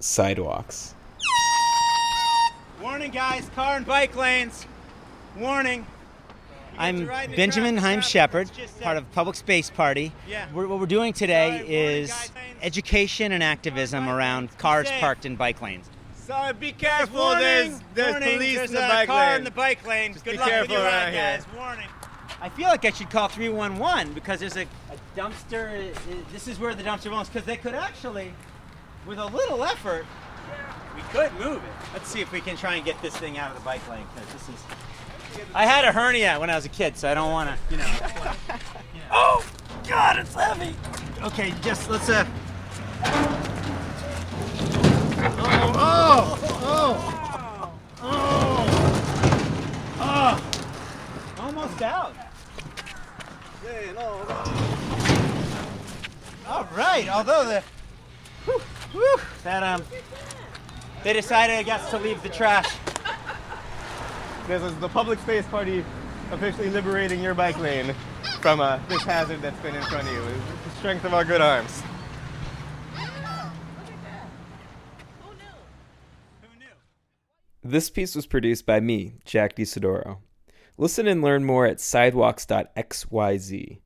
sidewalks. Warning, guys, car and bike lanes. Warning. I'm Benjamin traffic Heim stop. Shepard, It's just, uh, part of Public Space Party. Yeah. We're, what we're doing today Sorry, is guys. education and activism bike around cars parked in bike lanes. Sorry, be careful. Warning, there's there's warning, police there's in the a bike car lane. in the bike lane. Just Good be luck with careful your ride, around here. guys. Warning. I feel like I should call 311 because there's a, a dumpster. i- i- This is where the dumpster belongs because they could actually, with a little effort, we could move it. Let's see if we can try and get this thing out of the bike lane because this is. I had a hernia when I was a kid, so I don't want to, you know. oh God, it's heavy. Okay, just let's uh. Oh, oh, oh, oh, almost out. All right. Although the whew, whew, that um, they decided, I guess, to leave the trash. This is the public space party officially liberating your bike lane from uh, this hazard that's been in front of you. It's the strength of our good arms. This piece was produced by me, Jack DiSodoro. Listen and learn more at sidewalks.xyz.